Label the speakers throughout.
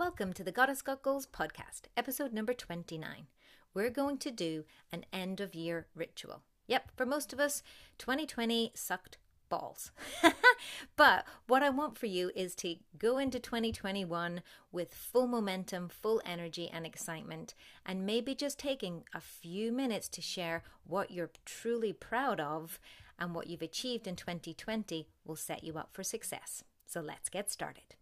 Speaker 1: Welcome to the Goddess Got Goals podcast, episode number 29. We're going to do an end of year ritual. Yep, for most of us, 2020 sucked balls. but what I want for you is to go into 2021 with full momentum, full energy, and excitement, and maybe just taking a few minutes to share what you're truly proud of and what you've achieved in 2020 will set you up for success. So let's get started.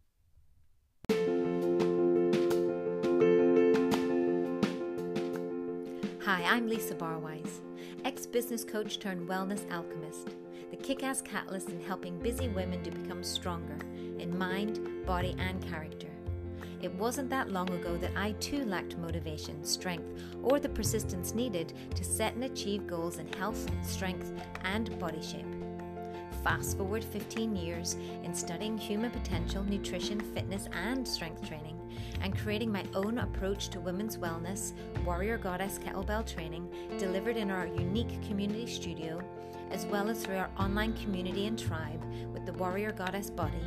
Speaker 1: Hi, I'm Lisa Barwise, ex business coach turned wellness alchemist, the kick ass catalyst in helping busy women to become stronger in mind, body, and character. It wasn't that long ago that I too lacked motivation, strength, or the persistence needed to set and achieve goals in health, strength, and body shape. Fast forward 15 years in studying human potential, nutrition, fitness, and strength training and creating my own approach to women's wellness, Warrior Goddess Kettlebell training, delivered in our unique community studio, as well as through our online community and tribe with the Warrior Goddess Body.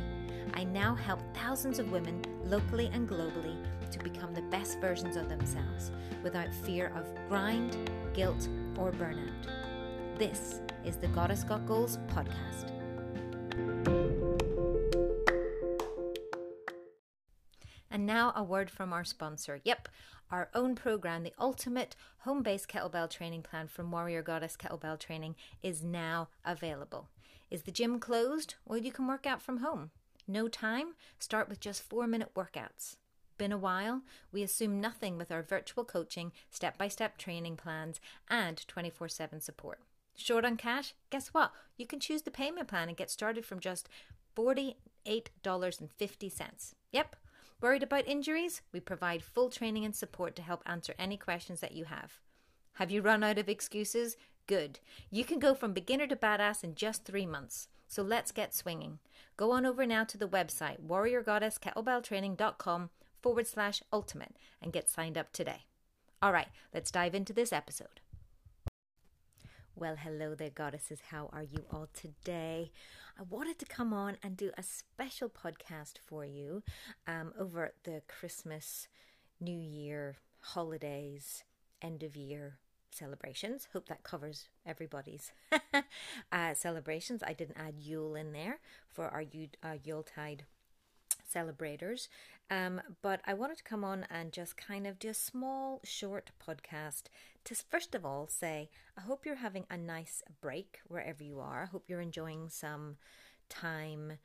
Speaker 1: I now help thousands of women locally and globally to become the best versions of themselves without fear of grind, guilt, or burnout. This is the Goddess Got Goals podcast. Now a word from our sponsor. Yep, our own program, the ultimate home based kettlebell training plan from Warrior Goddess Kettlebell Training, is now available. Is the gym closed? Well, you can work out from home. No time? Start with just four minute workouts. Been a while? We assume nothing with our virtual coaching, step by step training plans, and 24 7 support. Short on cash? Guess what? You can choose the payment plan and get started from just $48.50. Yep, Worried about injuries? We provide full training and support to help answer any questions that you have. Have you run out of excuses? Good. You can go from beginner to badass in just three months. So let's get swinging. Go on over now to the website warriorgoddesskettlebelltraining.com forward slash ultimate and get signed up today. All right, let's dive into this episode. Well, hello there, goddesses. How are you all today? I wanted to come on and do a special podcast for you um, over the Christmas, New Year, holidays, end of year celebrations. Hope that covers everybody's uh, celebrations. I didn't add Yule in there for our uh, Yuletide celebrators. Um, but I wanted to come on and just kind of do a small, short podcast to first of all say, I hope you're having a nice break wherever you are. I hope you're enjoying some time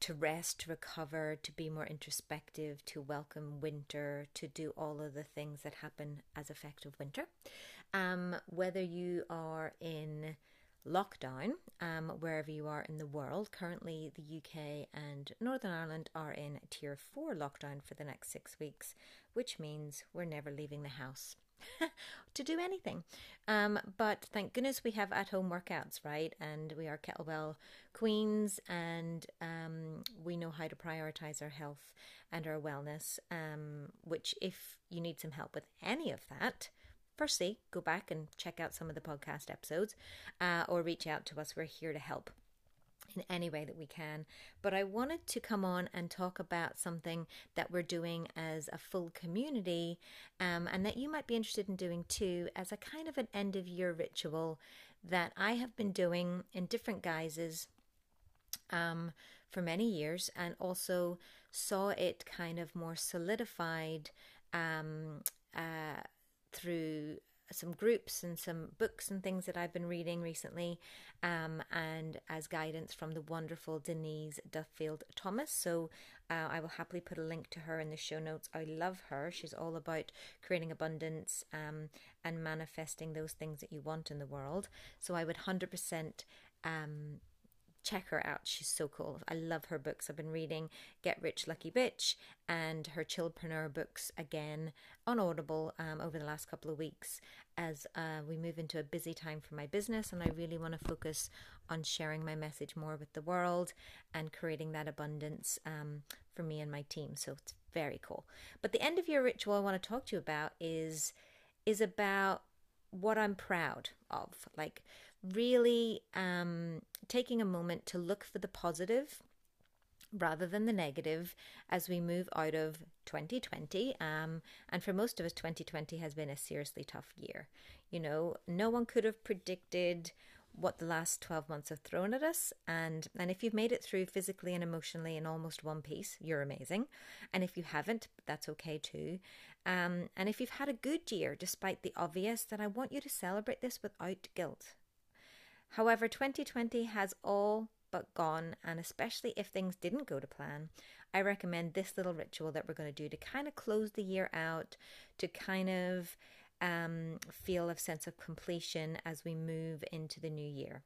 Speaker 1: to rest, to recover, to be more introspective, to welcome winter, to do all of the things that happen as effect of winter. Um, whether you are in lockdown um, wherever you are in the world. Currently, the UK and Northern Ireland are in tier four lockdown for the next six weeks, which means we're never leaving the house. to do anything. Um, but thank goodness we have at home workouts, right? And we are kettlebell queens and um, we know how to prioritize our health and our wellness. Um, which, if you need some help with any of that, firstly, go back and check out some of the podcast episodes uh, or reach out to us. We're here to help in any way that we can. But I wanted to come on and talk about something that we're doing as a full community um, and that you might be interested in doing too as a kind of an end of year ritual that I have been doing in different guises um, for many years and also saw it kind of more solidified um, uh, through some groups and some books and things that I've been reading recently, um, and as guidance from the wonderful Denise Duffield Thomas. So uh, I will happily put a link to her in the show notes. I love her. She's all about creating abundance um, and manifesting those things that you want in the world. So I would 100% um, check her out. She's so cool. I love her books. I've been reading Get Rich Lucky Bitch and her Chillpreneur books again on Audible um, over the last couple of weeks as uh, we move into a busy time for my business. And I really want to focus on sharing my message more with the world and creating that abundance um, for me and my team. So it's very cool. But the end of year ritual I want to talk to you about is is about what I'm proud of. Like really um, taking a moment to look for the positive rather than the negative as we move out of 2020. Um, and for most of us, 2020 has been a seriously tough year. You know, no one could have predicted what the last 12 months have thrown at us and and if you've made it through physically and emotionally in almost one piece you're amazing and if you haven't that's okay too um, and if you've had a good year despite the obvious then i want you to celebrate this without guilt however 2020 has all but gone, and especially if things didn't go to plan, I recommend this little ritual that we're going to do to kind of close the year out, to kind of um, feel a sense of completion as we move into the new year.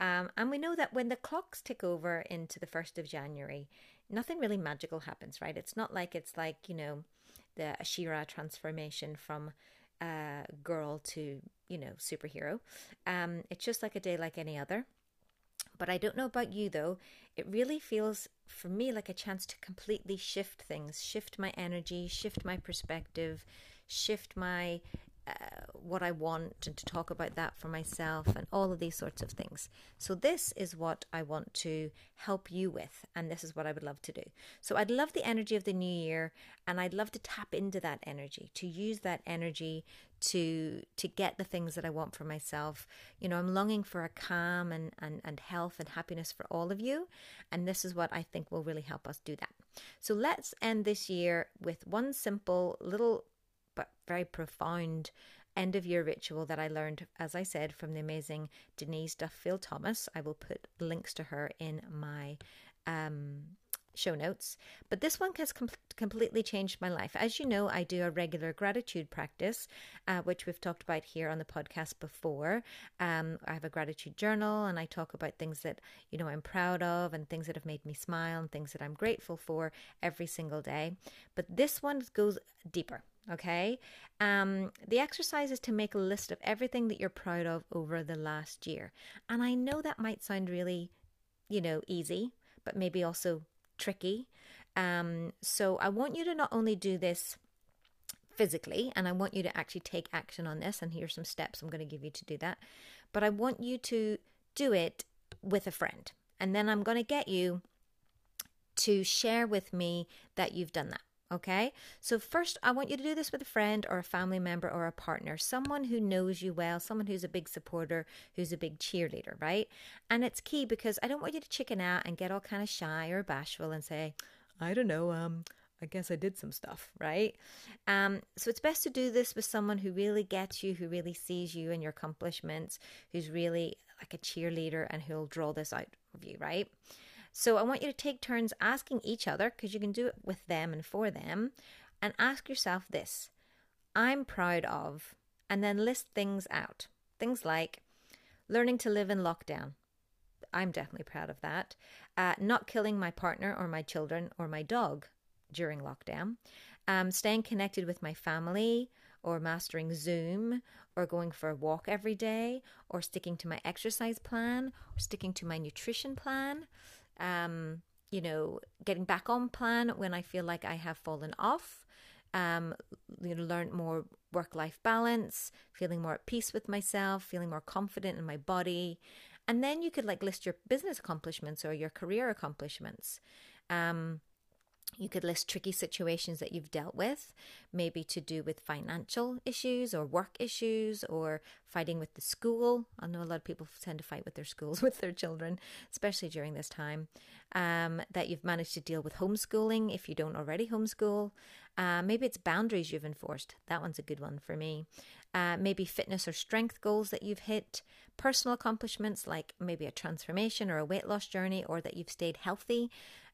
Speaker 1: Um, and we know that when the clocks tick over into the 1st of January, nothing really magical happens, right? It's not like it's like, you know, the She-Ra transformation from uh, girl to, you know, superhero. Um, it's just like a day like any other. But I don't know about you though. It really feels for me like a chance to completely shift things, shift my energy, shift my perspective, shift my what I want and to talk about that for myself and all of these sorts of things. So, this is what I want to help you with, and this is what I would love to do. So, I'd love the energy of the new year, and I'd love to tap into that energy, to use that energy to to get the things that I want for myself. You know, I'm longing for a calm and, and, and health and happiness for all of you, and this is what I think will really help us do that. So, let's end this year with one simple little but very profound end of year ritual that I learned, as I said, from the amazing Denise Duffield Thomas. I will put links to her in my um, show notes. But this one has com- completely changed my life. As you know, I do a regular gratitude practice, uh, which we've talked about here on the podcast before. Um, I have a gratitude journal and I talk about things that, you know, I'm proud of and things that have made me smile and things that I'm grateful for every single day. But this one goes deeper. Okay. Um, the exercise is to make a list of everything that you're proud of over the last year. And I know that might sound really, you know, easy, but maybe also tricky. Um, so I want you to not only do this physically, and I want you to actually take action on this. And here's some steps I'm going to give you to do that. But I want you to do it with a friend. And then I'm going to get you to share with me that you've done that. Okay, so first, I want you to do this with a friend or a family member or a partner, someone who knows you well, someone who's a big supporter, who's a big cheerleader, right? And it's key because I don't want you to chicken out and get all kind of shy or bashful and say, I don't know, um, I guess I did some stuff, right? Um, so it's best to do this with someone who really gets you, who really sees you and your accomplishments, who's really like a cheerleader and who'll draw this out of you, right? So I want you to take turns asking each other, because you can do it with them and for them, and ask yourself this I'm proud of, and then list things out. Things like learning to live in lockdown. I'm definitely proud of that. Uh, not killing my partner or my children or my dog during lockdown. Um, staying connected with my family or mastering Zoom or going for a walk every day or sticking to my exercise plan or sticking to my nutrition plan um, you know, getting back on plan when I feel like I have fallen off. Um, you know, learn more work life balance, feeling more at peace with myself, feeling more confident in my body. And then you could like list your business accomplishments or your career accomplishments. Um, you could list tricky situations that you've dealt with, maybe to do with financial issues or work issues or fighting with the school. I know a lot of people tend to fight with their schools, with their children, especially during this time. Um, that you've managed to deal with homeschooling if you don't already homeschool. Uh, maybe it's boundaries you've enforced. That one's a good one for me. Uh, maybe fitness or strength goals that you've hit, personal accomplishments like maybe a transformation or a weight loss journey, or that you've stayed healthy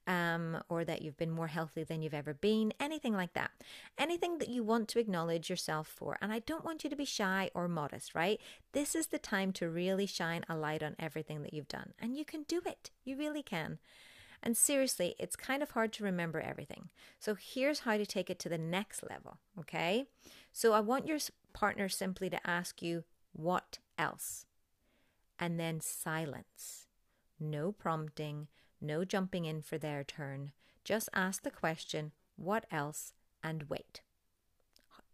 Speaker 1: um, or that you've been more healthy than you've ever been, anything like that. Anything that you want to acknowledge yourself for. And I don't want you to be shy or modest, right? This is the time to really shine a light on everything that you've done. And you can do it. You really can. And seriously, it's kind of hard to remember everything. So here's how to take it to the next level, okay? So I want your partner simply to ask you, what else? And then silence. No prompting, no jumping in for their turn. Just ask the question, what else, and wait.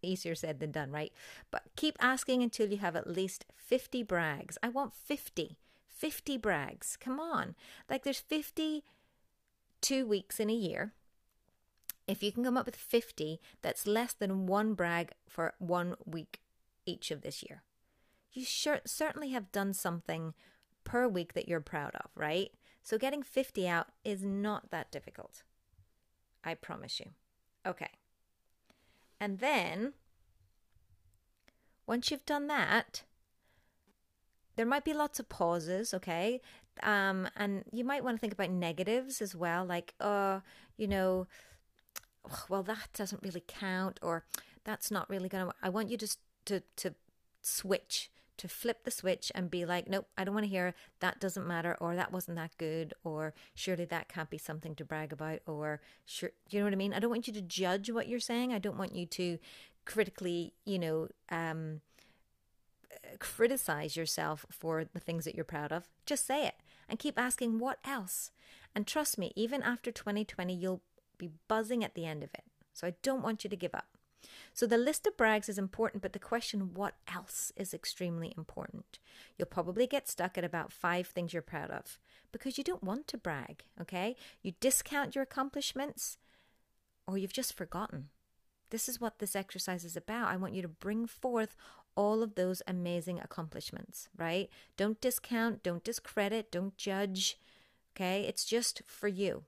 Speaker 1: Easier said than done, right? But keep asking until you have at least 50 brags. I want 50. 50 brags. Come on. Like there's 50 two weeks in a year, if you can come up with 50, that's less than one brag for one week each of this year. You sure, certainly have done something per week that you're proud of, right? So getting 50 out is not that difficult. I promise you. Okay. And then, once you've done that, there might be lots of pauses, okay? Um, and you might want to think about negatives as well, like, uh, you know, well, that doesn't really count, or that's not really going to. I want you just to to switch to flip the switch and be like, nope, I don't want to hear that doesn't matter, or that wasn't that good, or surely that can't be something to brag about, or sure, you know what I mean? I don't want you to judge what you're saying. I don't want you to critically, you know, um, criticize yourself for the things that you're proud of. Just say it and keep asking what else. And trust me, even after 2020, you'll be buzzing at the end of it. So I don't want you to give up. So the list of brags is important, but the question, what else, is extremely important. You'll probably get stuck at about five things you're proud of because you don't want to brag, okay? You discount your accomplishments or you've just forgotten. This is what this exercise is about. I want you to bring forth all of those amazing accomplishments, right? Don't discount, don't discredit, don't judge, okay? It's just for you.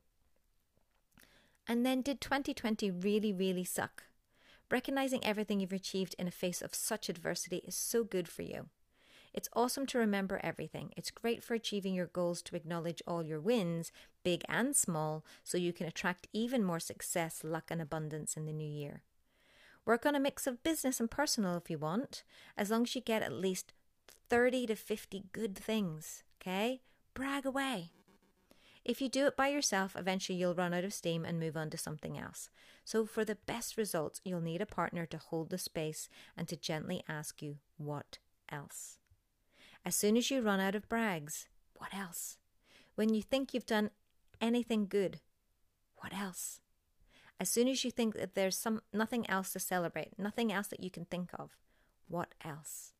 Speaker 1: And then, did 2020 really, really suck? Recognizing everything you've achieved in the face of such adversity is so good for you. It's awesome to remember everything. It's great for achieving your goals to acknowledge all your wins, big and small, so you can attract even more success, luck, and abundance in the new year. Work on a mix of business and personal if you want, as long as you get at least 30 to 50 good things, okay? Brag away. If you do it by yourself, eventually you'll run out of steam and move on to something else. So, for the best results, you'll need a partner to hold the space and to gently ask you, What else? As soon as you run out of brags, what else? When you think you've done anything good, what else? As soon as you think that there's some nothing else to celebrate, nothing else that you can think of, what else?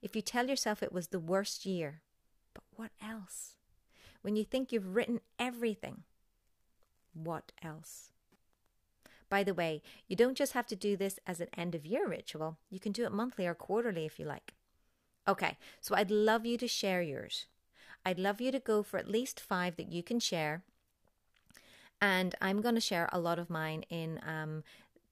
Speaker 1: If you tell yourself it was the worst year, but what else? When you think you've written everything, what else? By the way, you don't just have to do this as an end of year ritual, you can do it monthly or quarterly if you like. Okay, so I'd love you to share yours. I'd love you to go for at least five that you can share. And I'm going to share a lot of mine in um,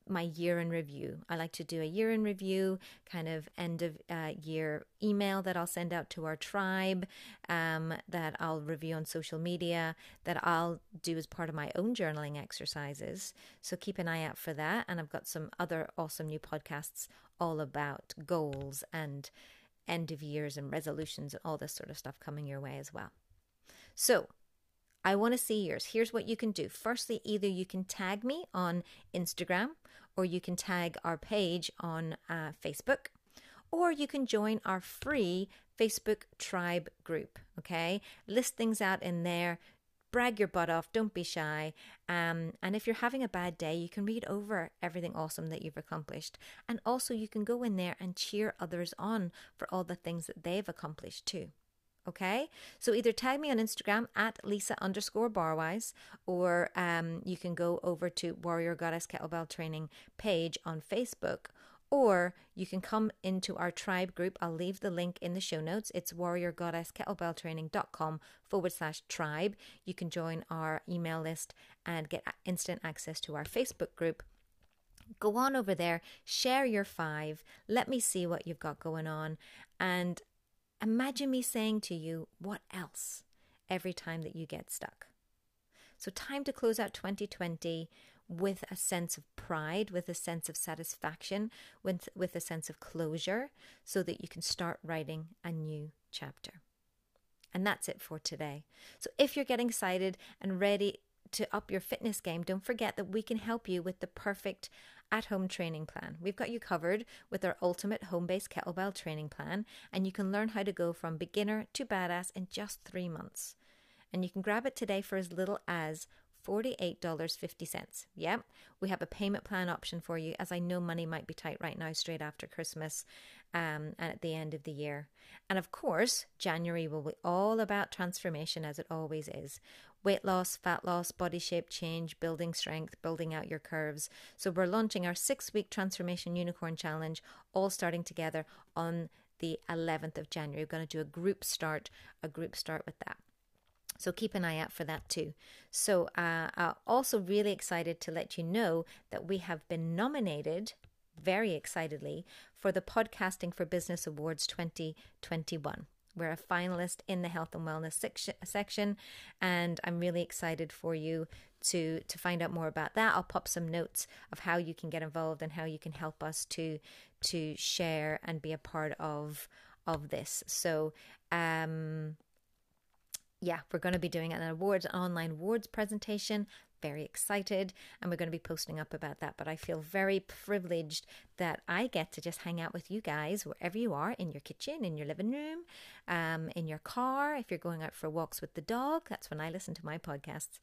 Speaker 1: my year in review. I like to do a year in review, kind of end of uh, year email that I'll send out to our tribe, um, that I'll review on social media, that I'll do as part of my own journaling exercises. So keep an eye out for that. And I've got some other awesome new podcasts all about goals and end of years and resolutions and all this sort of stuff coming your way as well. So I want to see yours. Here's what you can do. Firstly, either you can tag me on Instagram or you can tag our page on uh, Facebook or you can join our free Facebook tribe group. Okay, list things out in there. Brag your butt off. Don't be shy. Um, and if you're having a bad day, you can read over everything awesome that you've accomplished. And also, you can go in there and cheer others on for all the things that they've accomplished too. Okay, so either tag me on Instagram at Lisa underscore Barwise, or um, you can go over to Warrior Goddess Kettlebell Training page on Facebook, or you can come into our tribe group. I'll leave the link in the show notes. It's warriorgoddesskettlebelltraining.com forward slash tribe. You can join our email list and get instant access to our Facebook group. Go on over there, share your five, let me see what you've got going on, and Imagine me saying to you, what else, every time that you get stuck. So, time to close out 2020 with a sense of pride, with a sense of satisfaction, with, with a sense of closure, so that you can start writing a new chapter. And that's it for today. So, if you're getting excited and ready to up your fitness game, don't forget that we can help you with the perfect at home training plan. We've got you covered with our ultimate home based kettlebell training plan, and you can learn how to go from beginner to badass in just three months. And you can grab it today for as little as $48.50. Yep, we have a payment plan option for you as I know money might be tight right now, straight after Christmas um, and at the end of the year. And of course, January will be all about transformation as it always is. Weight loss, fat loss, body shape change, building strength, building out your curves. So we're launching our six week transformation unicorn challenge, all starting together on the 11th of January. We're going to do a group start, a group start with that. So keep an eye out for that too. So uh, I'm also really excited to let you know that we have been nominated very excitedly for the Podcasting for Business Awards 2021. We're a finalist in the health and wellness section, and I'm really excited for you to to find out more about that. I'll pop some notes of how you can get involved and how you can help us to to share and be a part of of this. So, um, yeah, we're going to be doing an awards, online awards presentation. Very excited, and we're going to be posting up about that. But I feel very privileged that I get to just hang out with you guys wherever you are in your kitchen, in your living room, um, in your car. If you're going out for walks with the dog, that's when I listen to my podcasts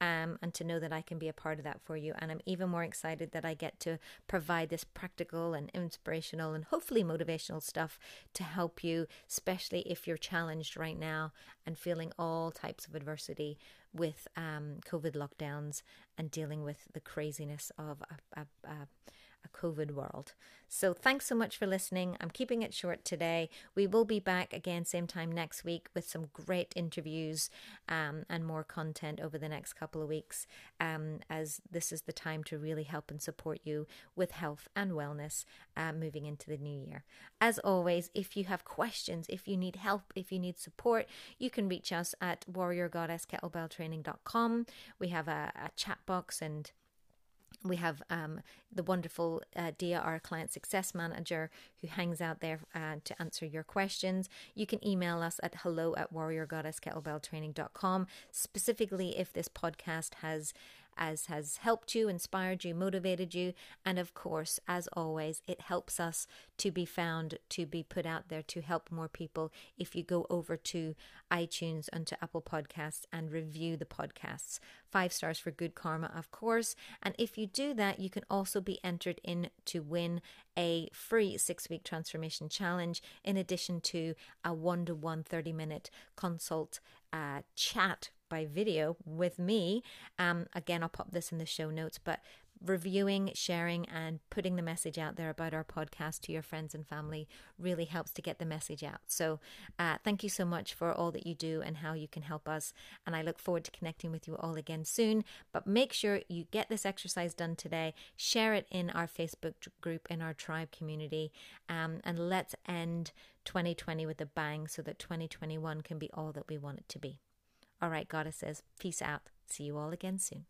Speaker 1: um, and to know that I can be a part of that for you. And I'm even more excited that I get to provide this practical and inspirational and hopefully motivational stuff to help you, especially if you're challenged right now and feeling all types of adversity with um, COVID lockdowns and dealing with the craziness of a, a, a a COVID world. So thanks so much for listening. I'm keeping it short today. We will be back again same time next week with some great interviews um, and more content over the next couple of weeks um, as this is the time to really help and support you with health and wellness uh, moving into the new year. As always, if you have questions, if you need help, if you need support, you can reach us at warriorgoddesskettlebelltraining.com. We have a, a chat box and we have um, the wonderful uh, Dia, our client success manager, who hangs out there uh, to answer your questions. You can email us at hello at warriorgoddesskettlebelltraining.com, specifically if this podcast has as has helped you, inspired you, motivated you. And of course, as always, it helps us to be found, to be put out there, to help more people if you go over to iTunes and to Apple Podcasts and review the podcasts. Five stars for good karma, of course. And if you do that, you can also be entered in to win a free six week transformation challenge in addition to a one to one 30 minute consult uh, chat by video with me. Um, again, I'll pop this in the show notes, but reviewing, sharing, and putting the message out there about our podcast to your friends and family really helps to get the message out. So, uh, thank you so much for all that you do and how you can help us. And I look forward to connecting with you all again soon. But make sure you get this exercise done today, share it in our Facebook group, in our tribe community, um, and let's end 2020 with a bang so that 2021 can be all that we want it to be. All right, goddesses, peace out. See you all again soon.